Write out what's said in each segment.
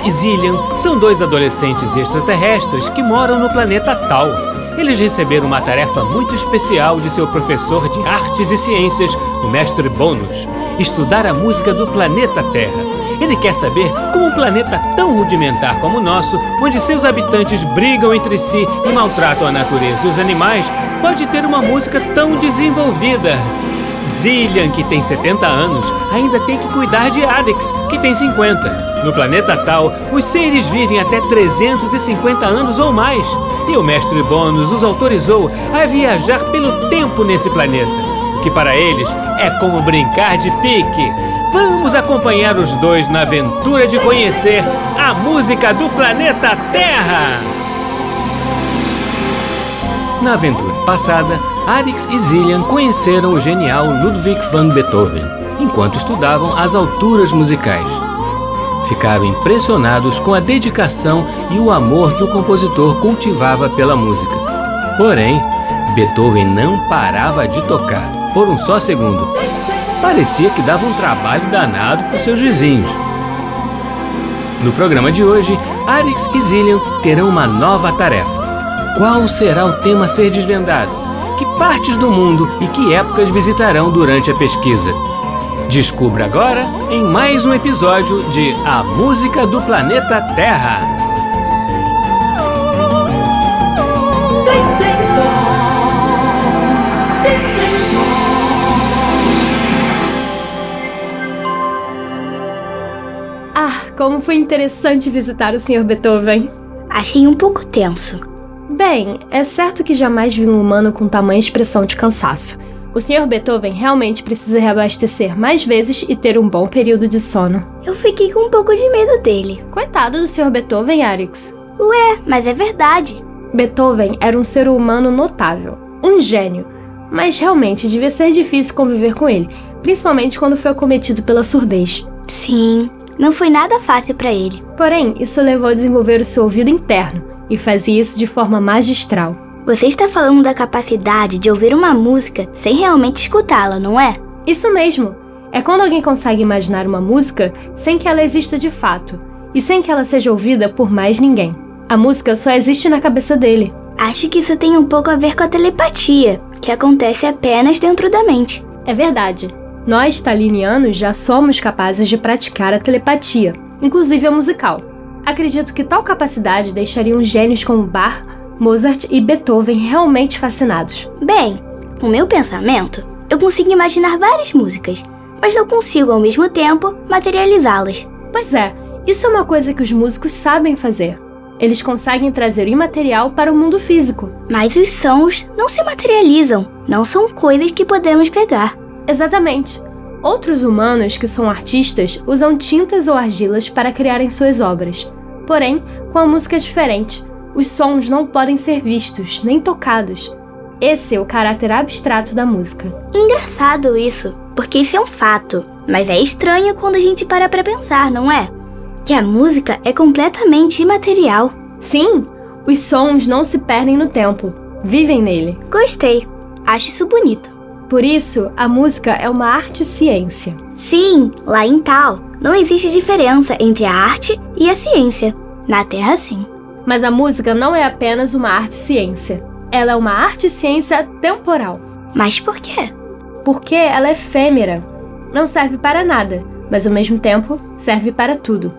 Arix e Zillian são dois adolescentes extraterrestres que moram no planeta Tal. Eles receberam uma tarefa muito especial de seu professor de artes e ciências, o mestre Bônus: estudar a música do planeta Terra. Ele quer saber como um planeta tão rudimentar como o nosso, onde seus habitantes brigam entre si e maltratam a natureza e os animais, pode ter uma música tão desenvolvida. Zillian, que tem 70 anos, ainda tem que cuidar de Alex, que tem 50. No planeta Tal, os seres vivem até 350 anos ou mais. E o mestre Bônus os autorizou a viajar pelo tempo nesse planeta, o que para eles é como brincar de pique. Vamos acompanhar os dois na aventura de conhecer a música do planeta Terra! Na aventura passada, Arix e Zillian conheceram o genial Ludwig van Beethoven enquanto estudavam as alturas musicais. Ficaram impressionados com a dedicação e o amor que o compositor cultivava pela música. Porém, Beethoven não parava de tocar por um só segundo. Parecia que dava um trabalho danado para seus vizinhos. No programa de hoje, Arix e Zillian terão uma nova tarefa qual será o tema a ser desvendado? Que partes do mundo e que épocas visitarão durante a pesquisa? Descubra agora em mais um episódio de A Música do Planeta Terra. Ah, como foi interessante visitar o Sr. Beethoven. Achei um pouco tenso. Bem, é certo que jamais vi um humano com tamanha expressão de cansaço. O Sr. Beethoven realmente precisa reabastecer mais vezes e ter um bom período de sono. Eu fiquei com um pouco de medo dele. Coitado do Sr. Beethoven, Arix. Ué, mas é verdade. Beethoven era um ser humano notável, um gênio, mas realmente devia ser difícil conviver com ele, principalmente quando foi acometido pela surdez. Sim, não foi nada fácil para ele. Porém, isso levou a desenvolver o seu ouvido interno, e fazia isso de forma magistral. Você está falando da capacidade de ouvir uma música sem realmente escutá-la, não é? Isso mesmo! É quando alguém consegue imaginar uma música sem que ela exista de fato e sem que ela seja ouvida por mais ninguém. A música só existe na cabeça dele. Acho que isso tem um pouco a ver com a telepatia, que acontece apenas dentro da mente. É verdade. Nós, talinianos, já somos capazes de praticar a telepatia, inclusive a musical. Acredito que tal capacidade deixaria uns gênios como Bach, Mozart e Beethoven realmente fascinados. Bem, o meu pensamento, eu consigo imaginar várias músicas, mas não consigo ao mesmo tempo materializá-las. Pois é, isso é uma coisa que os músicos sabem fazer. Eles conseguem trazer o imaterial para o mundo físico. Mas os sons não se materializam, não são coisas que podemos pegar. Exatamente. Outros humanos que são artistas usam tintas ou argilas para criarem suas obras. Porém, com a música é diferente. Os sons não podem ser vistos nem tocados. Esse é o caráter abstrato da música. Engraçado isso, porque isso é um fato, mas é estranho quando a gente para para pensar, não é? Que a música é completamente imaterial. Sim, os sons não se perdem no tempo, vivem nele. Gostei. Acho isso bonito. Por isso, a música é uma arte-ciência. Sim, lá em Tal, não existe diferença entre a arte e a ciência. Na Terra, sim. Mas a música não é apenas uma arte-ciência. Ela é uma arte-ciência temporal. Mas por quê? Porque ela é efêmera. Não serve para nada, mas ao mesmo tempo serve para tudo.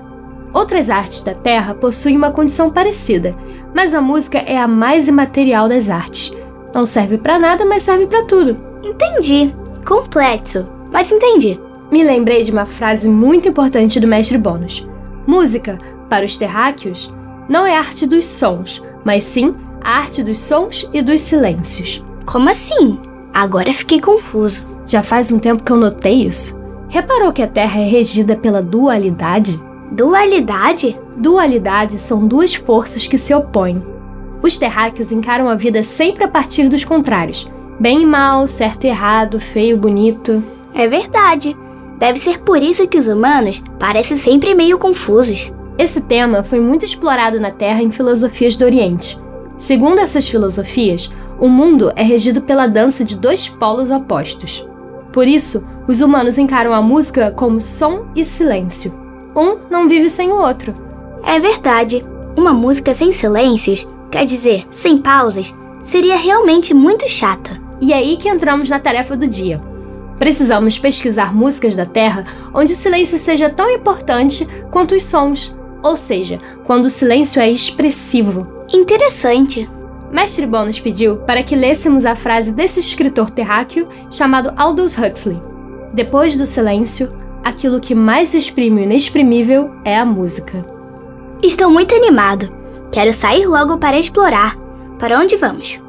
Outras artes da Terra possuem uma condição parecida, mas a música é a mais imaterial das artes. Não serve para nada, mas serve para tudo. Entendi. Complexo, mas entendi. Me lembrei de uma frase muito importante do mestre Bônus. Música, para os terráqueos, não é arte dos sons, mas sim a arte dos sons e dos silêncios. Como assim? Agora fiquei confuso. Já faz um tempo que eu notei isso. Reparou que a Terra é regida pela dualidade? Dualidade? Dualidade são duas forças que se opõem. Os terráqueos encaram a vida sempre a partir dos contrários, Bem e mal, certo e errado, feio, bonito. É verdade. Deve ser por isso que os humanos parecem sempre meio confusos. Esse tema foi muito explorado na Terra em filosofias do Oriente. Segundo essas filosofias, o mundo é regido pela dança de dois polos opostos. Por isso, os humanos encaram a música como som e silêncio. Um não vive sem o outro. É verdade. Uma música sem silêncios, quer dizer, sem pausas, seria realmente muito chata. E é aí que entramos na tarefa do dia. Precisamos pesquisar músicas da Terra onde o silêncio seja tão importante quanto os sons, ou seja, quando o silêncio é expressivo. Interessante. Mestre Bônus pediu para que lêssemos a frase desse escritor terráqueo chamado Aldous Huxley. Depois do silêncio, aquilo que mais exprime o inexprimível é a música. Estou muito animado. Quero sair logo para explorar. Para onde vamos?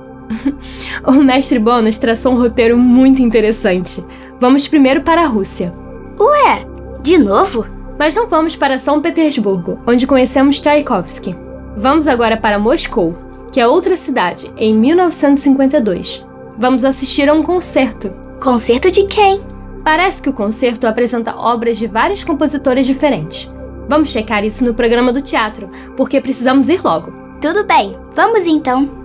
o mestre Bônus traçou um roteiro muito interessante. Vamos primeiro para a Rússia. Ué, de novo? Mas não vamos para São Petersburgo, onde conhecemos Tchaikovsky. Vamos agora para Moscou, que é outra cidade, em 1952. Vamos assistir a um concerto. Concerto de quem? Parece que o concerto apresenta obras de vários compositores diferentes. Vamos checar isso no programa do teatro, porque precisamos ir logo. Tudo bem, vamos então.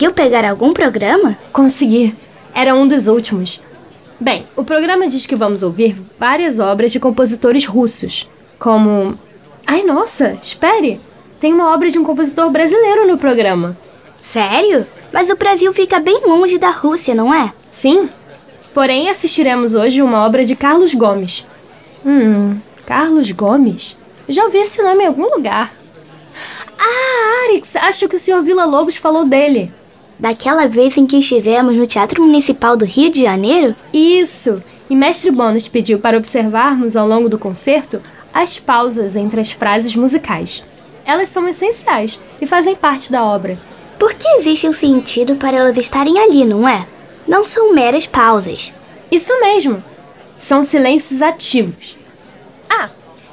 Conseguiu pegar algum programa? Consegui. Era um dos últimos. Bem, o programa diz que vamos ouvir várias obras de compositores russos, como. Ai, nossa, espere! Tem uma obra de um compositor brasileiro no programa. Sério? Mas o Brasil fica bem longe da Rússia, não é? Sim. Porém, assistiremos hoje uma obra de Carlos Gomes. Hum, Carlos Gomes? Já ouvi esse nome em algum lugar. Ah, Arix, acho que o Sr. Vila Lobos falou dele. Daquela vez em que estivemos no Teatro Municipal do Rio de Janeiro? Isso! E Mestre Bônus pediu para observarmos ao longo do concerto as pausas entre as frases musicais. Elas são essenciais e fazem parte da obra. Por que existe um sentido para elas estarem ali, não é? Não são meras pausas. Isso mesmo! São silêncios ativos. Ah,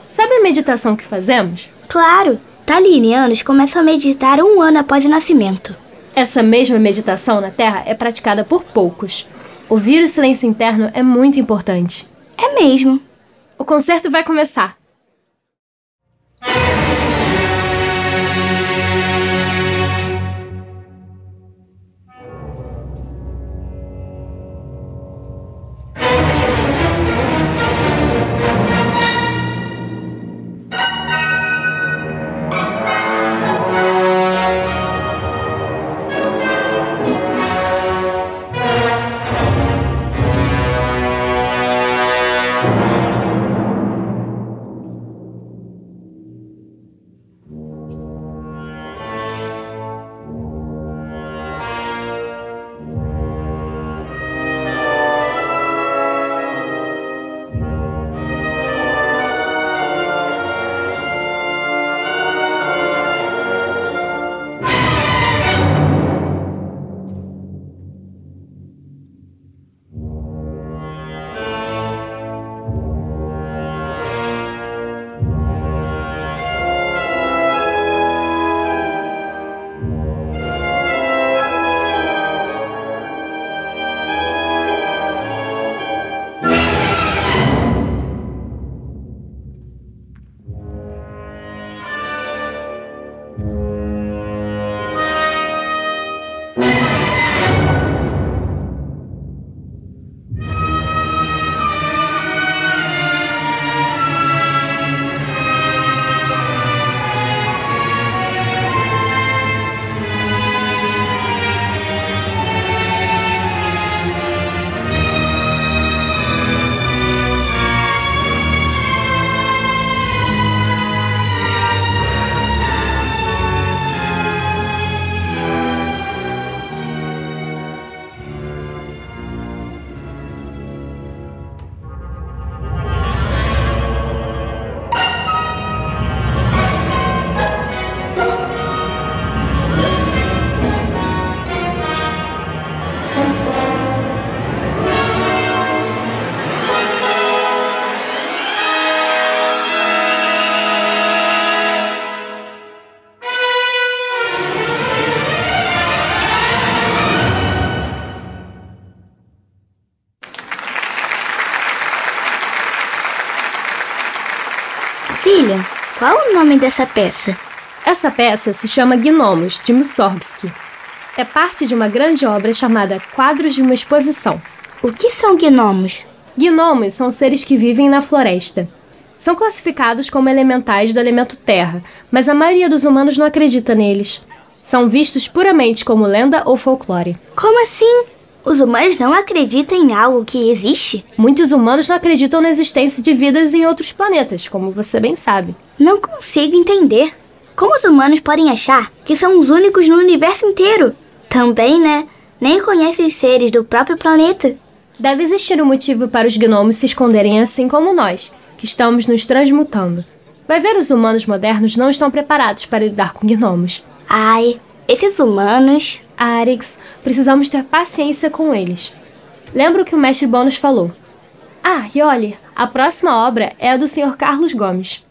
sabe a meditação que fazemos? Claro! Talinianos começam a meditar um ano após o nascimento. Essa mesma meditação na Terra é praticada por poucos. Ouvir o silêncio interno é muito importante. É mesmo. O concerto vai começar. Nome dessa peça? Essa peça se chama Gnomos, de Mussorgsky. É parte de uma grande obra chamada Quadros de uma Exposição. O que são gnomos? Gnomos são seres que vivem na floresta. São classificados como elementais do elemento terra, mas a maioria dos humanos não acredita neles. São vistos puramente como lenda ou folclore. Como assim? Os humanos não acreditam em algo que existe? Muitos humanos não acreditam na existência de vidas em outros planetas, como você bem sabe. Não consigo entender. Como os humanos podem achar que são os únicos no universo inteiro? Também, né? Nem conhecem os seres do próprio planeta. Deve existir um motivo para os gnomos se esconderem assim como nós, que estamos nos transmutando. Vai ver, os humanos modernos não estão preparados para lidar com gnomos. Ai, esses humanos. Arix, precisamos ter paciência com eles. Lembra o que o mestre Bônus falou. Ah, e olhe, a próxima obra é a do Sr. Carlos Gomes.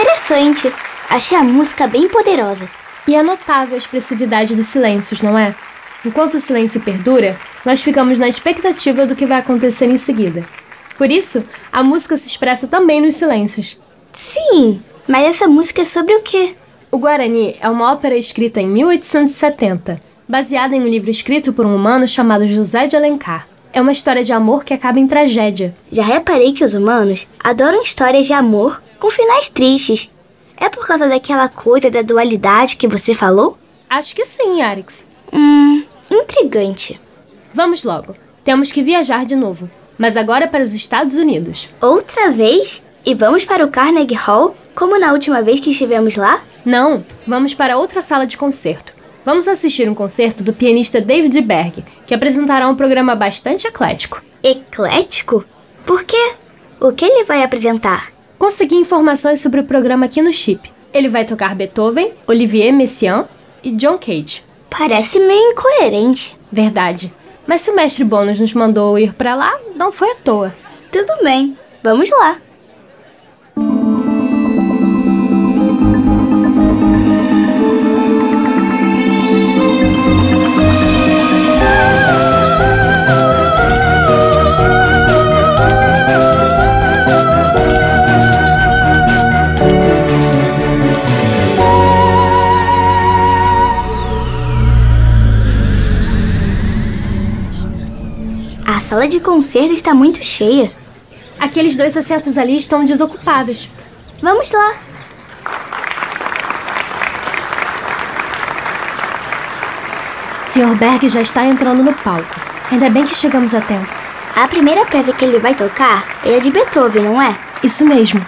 Interessante. Achei a música bem poderosa. E é notável a expressividade dos silêncios, não é? Enquanto o silêncio perdura, nós ficamos na expectativa do que vai acontecer em seguida. Por isso, a música se expressa também nos silêncios. Sim, mas essa música é sobre o quê? O Guarani é uma ópera escrita em 1870, baseada em um livro escrito por um humano chamado José de Alencar. É uma história de amor que acaba em tragédia. Já reparei que os humanos adoram histórias de amor com finais tristes. É por causa daquela coisa da dualidade que você falou? Acho que sim, Arix. Hum, intrigante. Vamos logo. Temos que viajar de novo, mas agora para os Estados Unidos. Outra vez? E vamos para o Carnegie Hall, como na última vez que estivemos lá? Não, vamos para outra sala de concerto. Vamos assistir um concerto do pianista David Berg, que apresentará um programa bastante eclético. Eclético? Por quê? O que ele vai apresentar? Consegui informações sobre o programa aqui no chip. Ele vai tocar Beethoven, Olivier Messiaen e John Cage. Parece meio incoerente. Verdade. Mas se o mestre Bônus nos mandou ir para lá, não foi à toa. Tudo bem, vamos lá. Sala de concerto está muito cheia. Aqueles dois assentos ali estão desocupados. Vamos lá. Sr. Berg já está entrando no palco. Ainda bem que chegamos a tempo. A primeira peça que ele vai tocar é a de Beethoven, não é? Isso mesmo.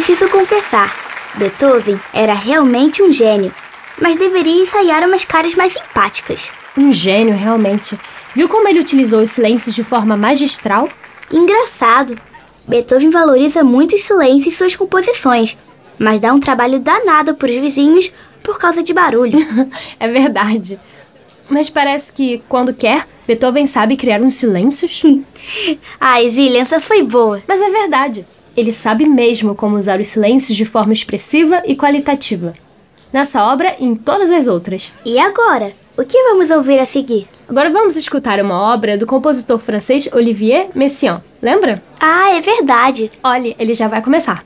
Preciso confessar, Beethoven era realmente um gênio, mas deveria ensaiar umas caras mais simpáticas. Um gênio, realmente. Viu como ele utilizou os silêncios de forma magistral? Engraçado. Beethoven valoriza muito os silêncios em suas composições, mas dá um trabalho danado para os vizinhos por causa de barulho. é verdade. Mas parece que, quando quer, Beethoven sabe criar uns silêncios. Ai, Zillian, essa foi boa. Mas é verdade. Ele sabe mesmo como usar os silêncios de forma expressiva e qualitativa. Nessa obra e em todas as outras. E agora? O que vamos ouvir a seguir? Agora vamos escutar uma obra do compositor francês Olivier Messiaen. Lembra? Ah, é verdade. Olhe, ele já vai começar.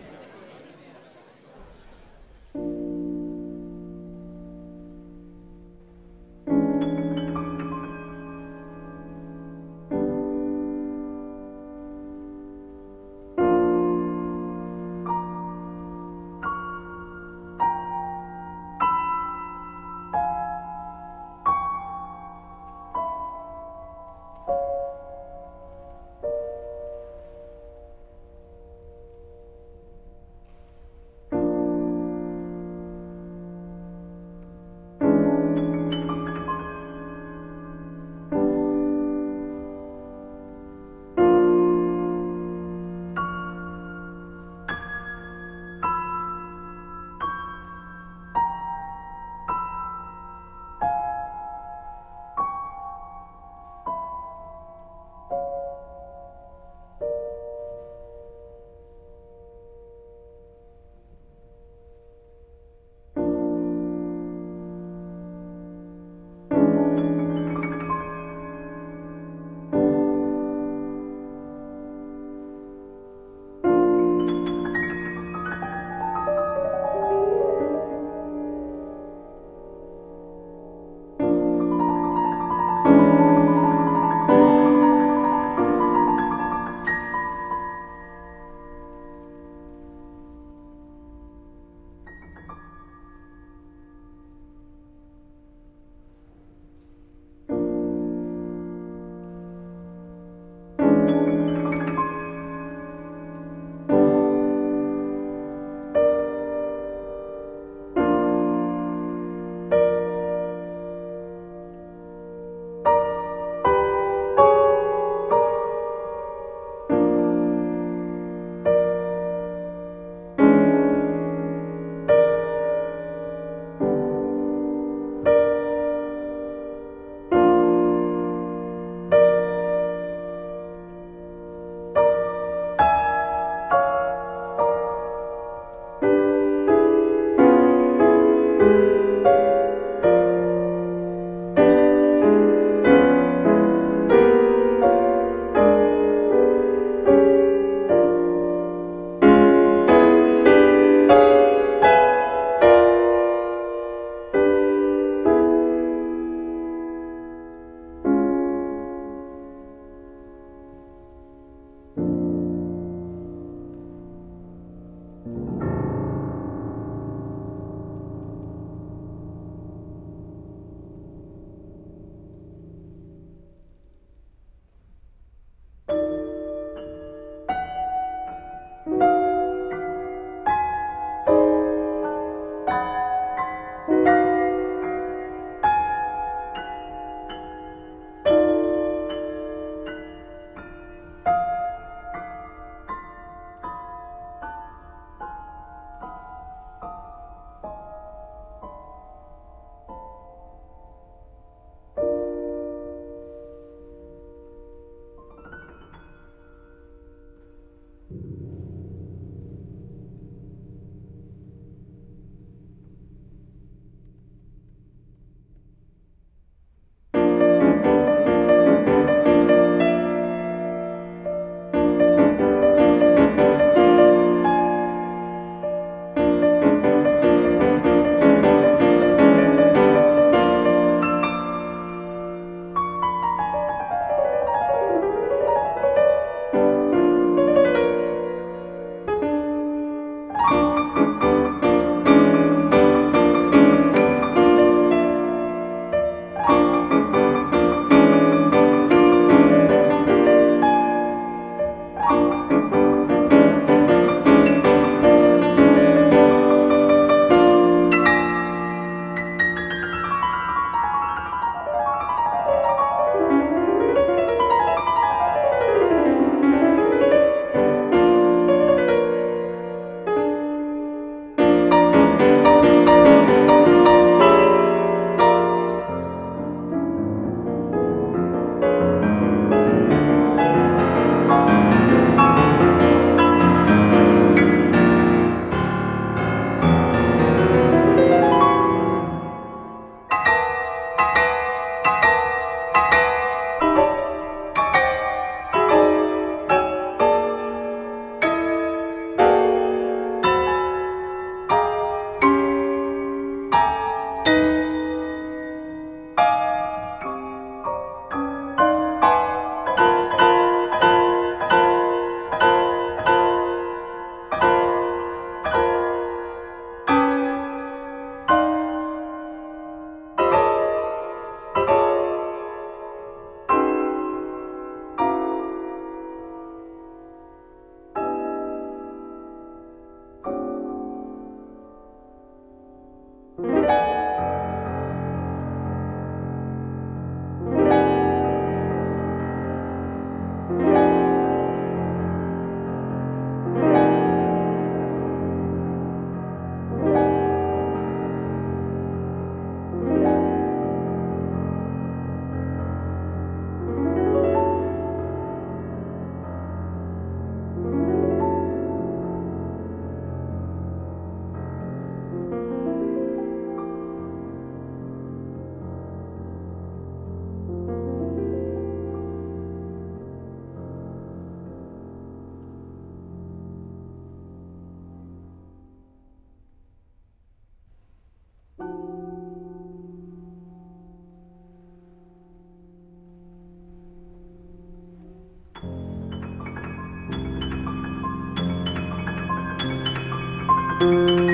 Música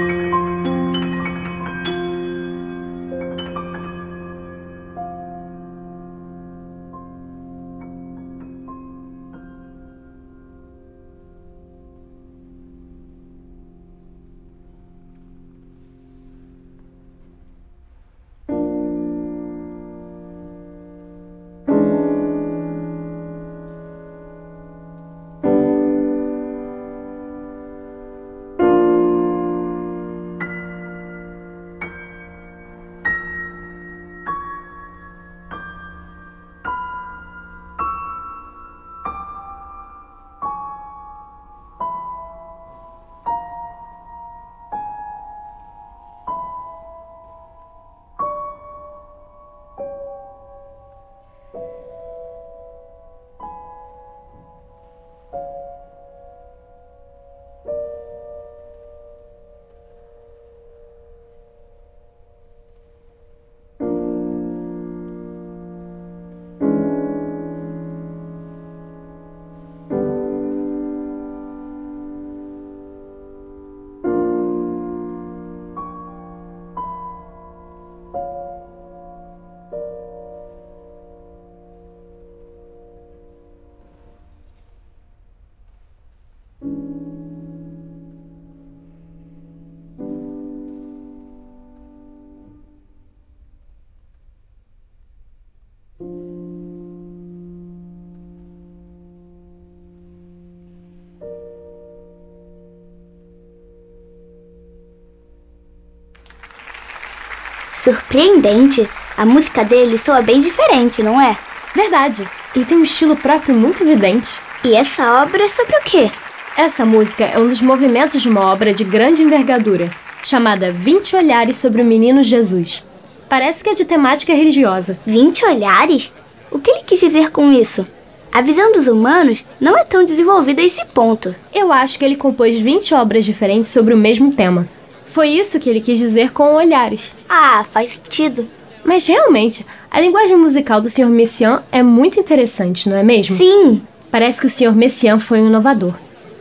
Surpreendente! A música dele soa bem diferente, não é? Verdade. Ele tem um estilo próprio muito evidente. E essa obra é sobre o quê? Essa música é um dos movimentos de uma obra de grande envergadura, chamada 20 Olhares sobre o Menino Jesus. Parece que é de temática religiosa. 20 olhares? O que ele quis dizer com isso? A visão dos humanos não é tão desenvolvida a esse ponto. Eu acho que ele compôs 20 obras diferentes sobre o mesmo tema. Foi isso que ele quis dizer com olhares. Ah, faz sentido. Mas realmente, a linguagem musical do Sr. Messiaen é muito interessante, não é mesmo? Sim, Parece que o Sr. Messiaen foi um inovador.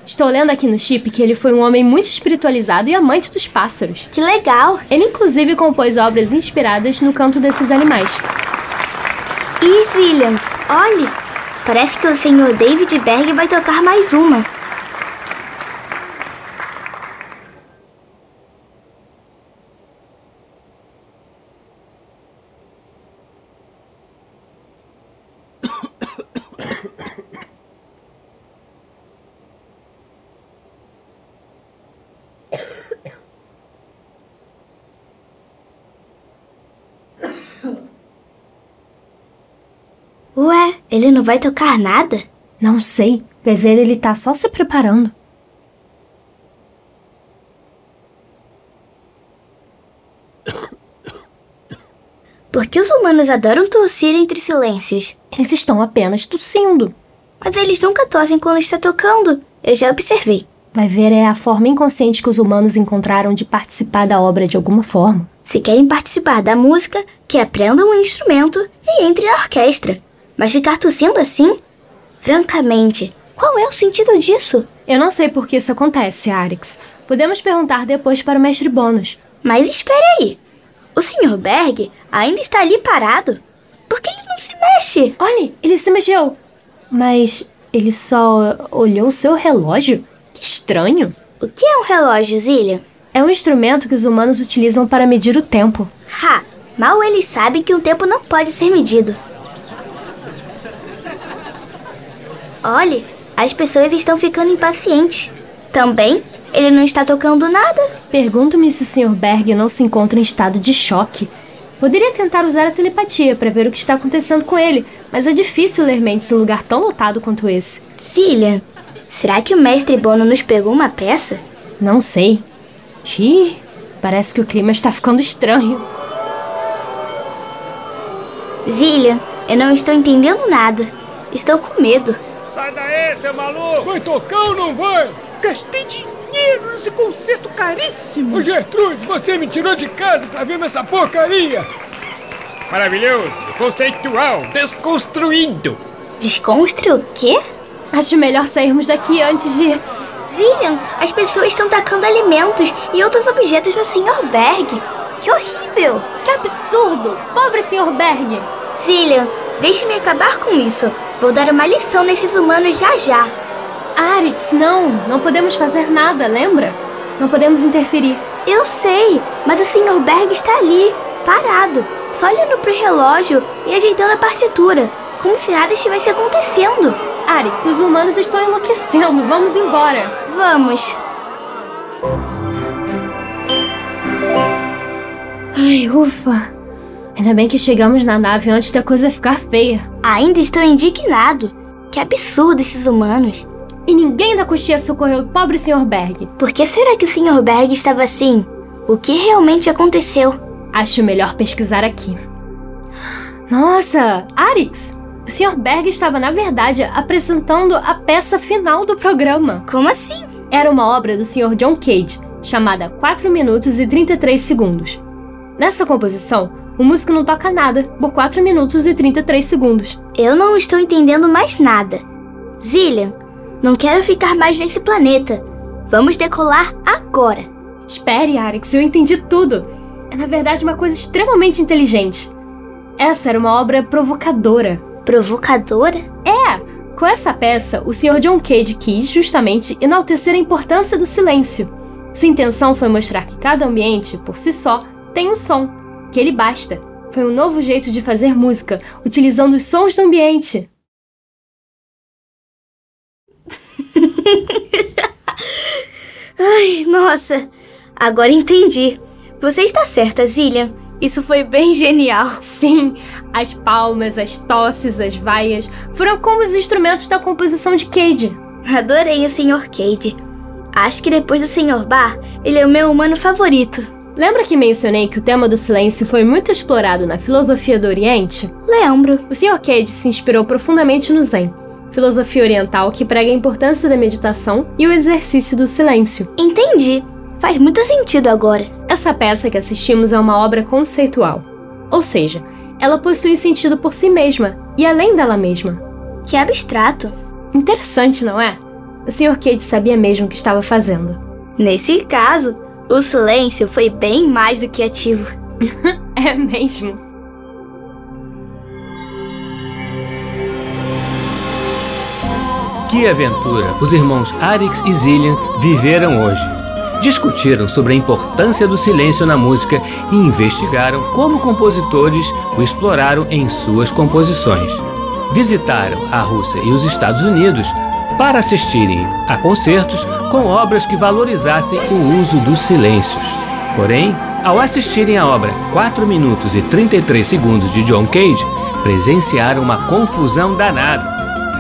Estou lendo aqui no chip que ele foi um homem muito espiritualizado e amante dos pássaros. que legal. Ele inclusive compôs obras inspiradas no canto desses animais. E Zillian, olhe, parece que o Sr. David Berg vai tocar mais uma. Ué, ele não vai tocar nada? Não sei, vai ver ele tá só se preparando. Por que os humanos adoram tossir entre silêncios? Eles estão apenas tossindo. Mas eles nunca tossem quando está tocando. Eu já observei. Vai ver é a forma inconsciente que os humanos encontraram de participar da obra de alguma forma. Se querem participar da música, que aprendam um instrumento e entrem na orquestra. Mas ficar tossindo assim? Francamente, qual é o sentido disso? Eu não sei por que isso acontece, Arix. Podemos perguntar depois para o mestre Bônus. Mas espere aí. O Sr. Berg ainda está ali parado. Por que ele não se mexe? Olhe, ele se mexeu. Mas ele só olhou o seu relógio? Que estranho. O que é um relógio, Zillian? É um instrumento que os humanos utilizam para medir o tempo. Ha! Mal eles sabem que o tempo não pode ser medido. Olhe, as pessoas estão ficando impacientes. Também, ele não está tocando nada. Pergunto-me se o Sr. Berg não se encontra em estado de choque. Poderia tentar usar a telepatia para ver o que está acontecendo com ele, mas é difícil ler mentes em um lugar tão lotado quanto esse. Zillian, será que o mestre Bono nos pregou uma peça? Não sei. Xiii, parece que o clima está ficando estranho. Zillian, eu não estou entendendo nada. Estou com medo. Sai daí, seu maluco! Vai tocar ou não vai? Gastei dinheiro nesse concerto caríssimo! Ô Gertrude, você me tirou de casa pra ver essa porcaria! Maravilhoso! Conceitual! Desconstruído! Desconstru o quê? Acho melhor sairmos daqui antes de. Zillian, as pessoas estão tacando alimentos e outros objetos no Sr. Berg. Que horrível! Que absurdo! Pobre Sr. Berg! Zillian, deixe-me acabar com isso. Vou dar uma lição nesses humanos já já. Arix, não! Não podemos fazer nada, lembra? Não podemos interferir. Eu sei, mas o Sr. Berg está ali, parado, só olhando pro relógio e ajeitando a partitura, como se nada estivesse acontecendo. Arix, os humanos estão enlouquecendo. Vamos embora. Vamos. Ai, ufa. Ainda bem que chegamos na nave antes da coisa ficar feia. Ainda estou indignado. Que absurdo esses humanos. E ninguém da coxinha socorreu o pobre Sr. Berg. Por que será que o Sr. Berg estava assim? O que realmente aconteceu? Acho melhor pesquisar aqui. Nossa, Arix! O Sr. Berg estava, na verdade, apresentando a peça final do programa. Como assim? Era uma obra do Sr. John Cage, chamada 4 minutos e 33 segundos. Nessa composição, o músico não toca nada por 4 minutos e 33 segundos. Eu não estou entendendo mais nada. Zillian, não quero ficar mais nesse planeta. Vamos decolar agora. Espere, Arix, eu entendi tudo. É na verdade uma coisa extremamente inteligente. Essa era uma obra provocadora. Provocadora? É! Com essa peça, o Sr. John Cage quis justamente enaltecer a importância do silêncio. Sua intenção foi mostrar que cada ambiente, por si só, tem um som, que ele basta. Foi um novo jeito de fazer música, utilizando os sons do ambiente. Ai, nossa! Agora entendi. Você está certa, Zillian. Isso foi bem genial. Sim, as palmas, as tosses, as vaias foram como os instrumentos da composição de Cade. Adorei o Sr. Cade. Acho que depois do Sr. Bar, ele é o meu humano favorito. Lembra que mencionei que o tema do silêncio foi muito explorado na filosofia do Oriente? Lembro. O Sr. Cade se inspirou profundamente no Zen, filosofia oriental que prega a importância da meditação e o exercício do silêncio. Entendi. Faz muito sentido agora. Essa peça que assistimos é uma obra conceitual, ou seja, ela possui sentido por si mesma e além dela mesma. Que abstrato. Interessante, não é? O Sr. Cade sabia mesmo o que estava fazendo. Nesse caso, o silêncio foi bem mais do que ativo. é mesmo. Que aventura os irmãos Arix e Zillian viveram hoje. Discutiram sobre a importância do silêncio na música e investigaram como compositores o exploraram em suas composições. Visitaram a Rússia e os Estados Unidos para assistirem a concertos com obras que valorizassem o uso dos silêncios. Porém, ao assistirem a obra 4 minutos e 33 segundos de John Cage, presenciaram uma confusão danada.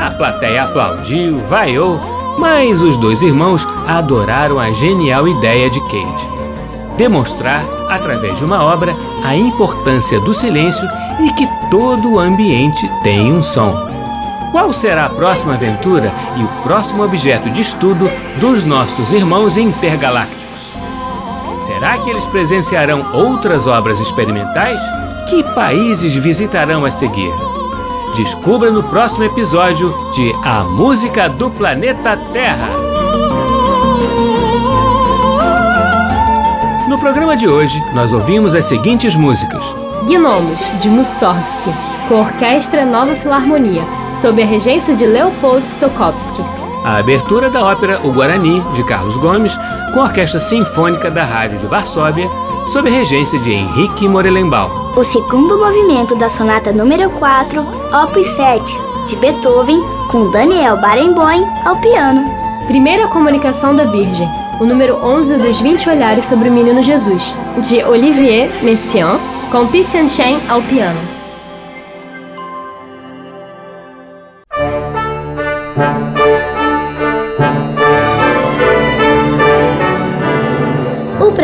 A plateia aplaudiu, vaiou, mas os dois irmãos adoraram a genial ideia de Cage. Demonstrar, através de uma obra, a importância do silêncio e que todo o ambiente tem um som. Qual será a próxima aventura e o próximo objeto de estudo dos nossos irmãos intergalácticos? Será que eles presenciarão outras obras experimentais? Que países visitarão a seguir? Descubra no próximo episódio de A Música do Planeta Terra. No programa de hoje, nós ouvimos as seguintes músicas: Gnomos, de Mussorgsky, com Orquestra Nova Filarmonia, sob a regência de Leopold Stokowski. A abertura da ópera O Guarani, de Carlos Gomes, com a Orquestra Sinfônica da Rádio de Varsóvia, sob a regência de Henrique Morelenbaum. O segundo movimento da sonata número 4, Opus 7, de Beethoven, com Daniel Barenboim ao piano. Primeira Comunicação da Virgem, o número 11 dos 20 Olhares sobre o Menino Jesus, de Olivier Messiaen, com Piscian Chen ao piano.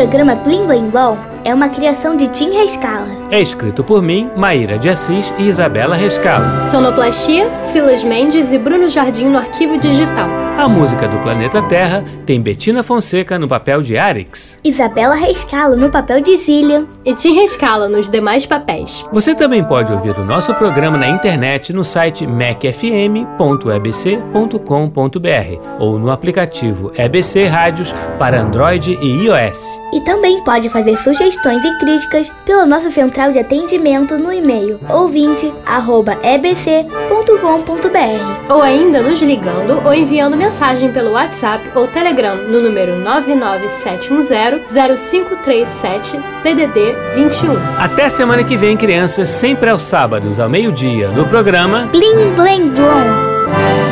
Programa Blim Blim Blom é uma criação de Tim Rescala. É escrito por mim, Maíra de Assis e Isabela Rescalo. Sonoplastia, Silas Mendes e Bruno Jardim no arquivo digital. A música do Planeta Terra tem Betina Fonseca no papel de Arix. Isabela Rescalo no papel de Zília. E Tim Rescala nos demais papéis. Você também pode ouvir o nosso programa na internet no site macfm.ebc.com.br ou no aplicativo EBC Rádios para Android e iOS. E também pode fazer sugestões e críticas pela nossa central de atendimento no e-mail ouvinte@ebc.com.br Ou ainda nos ligando ou enviando mensagem pelo WhatsApp ou Telegram no número 997100537 DDD 21. Até semana que vem, crianças, sempre aos sábados, ao meio-dia, no programa Blim Blim Blom.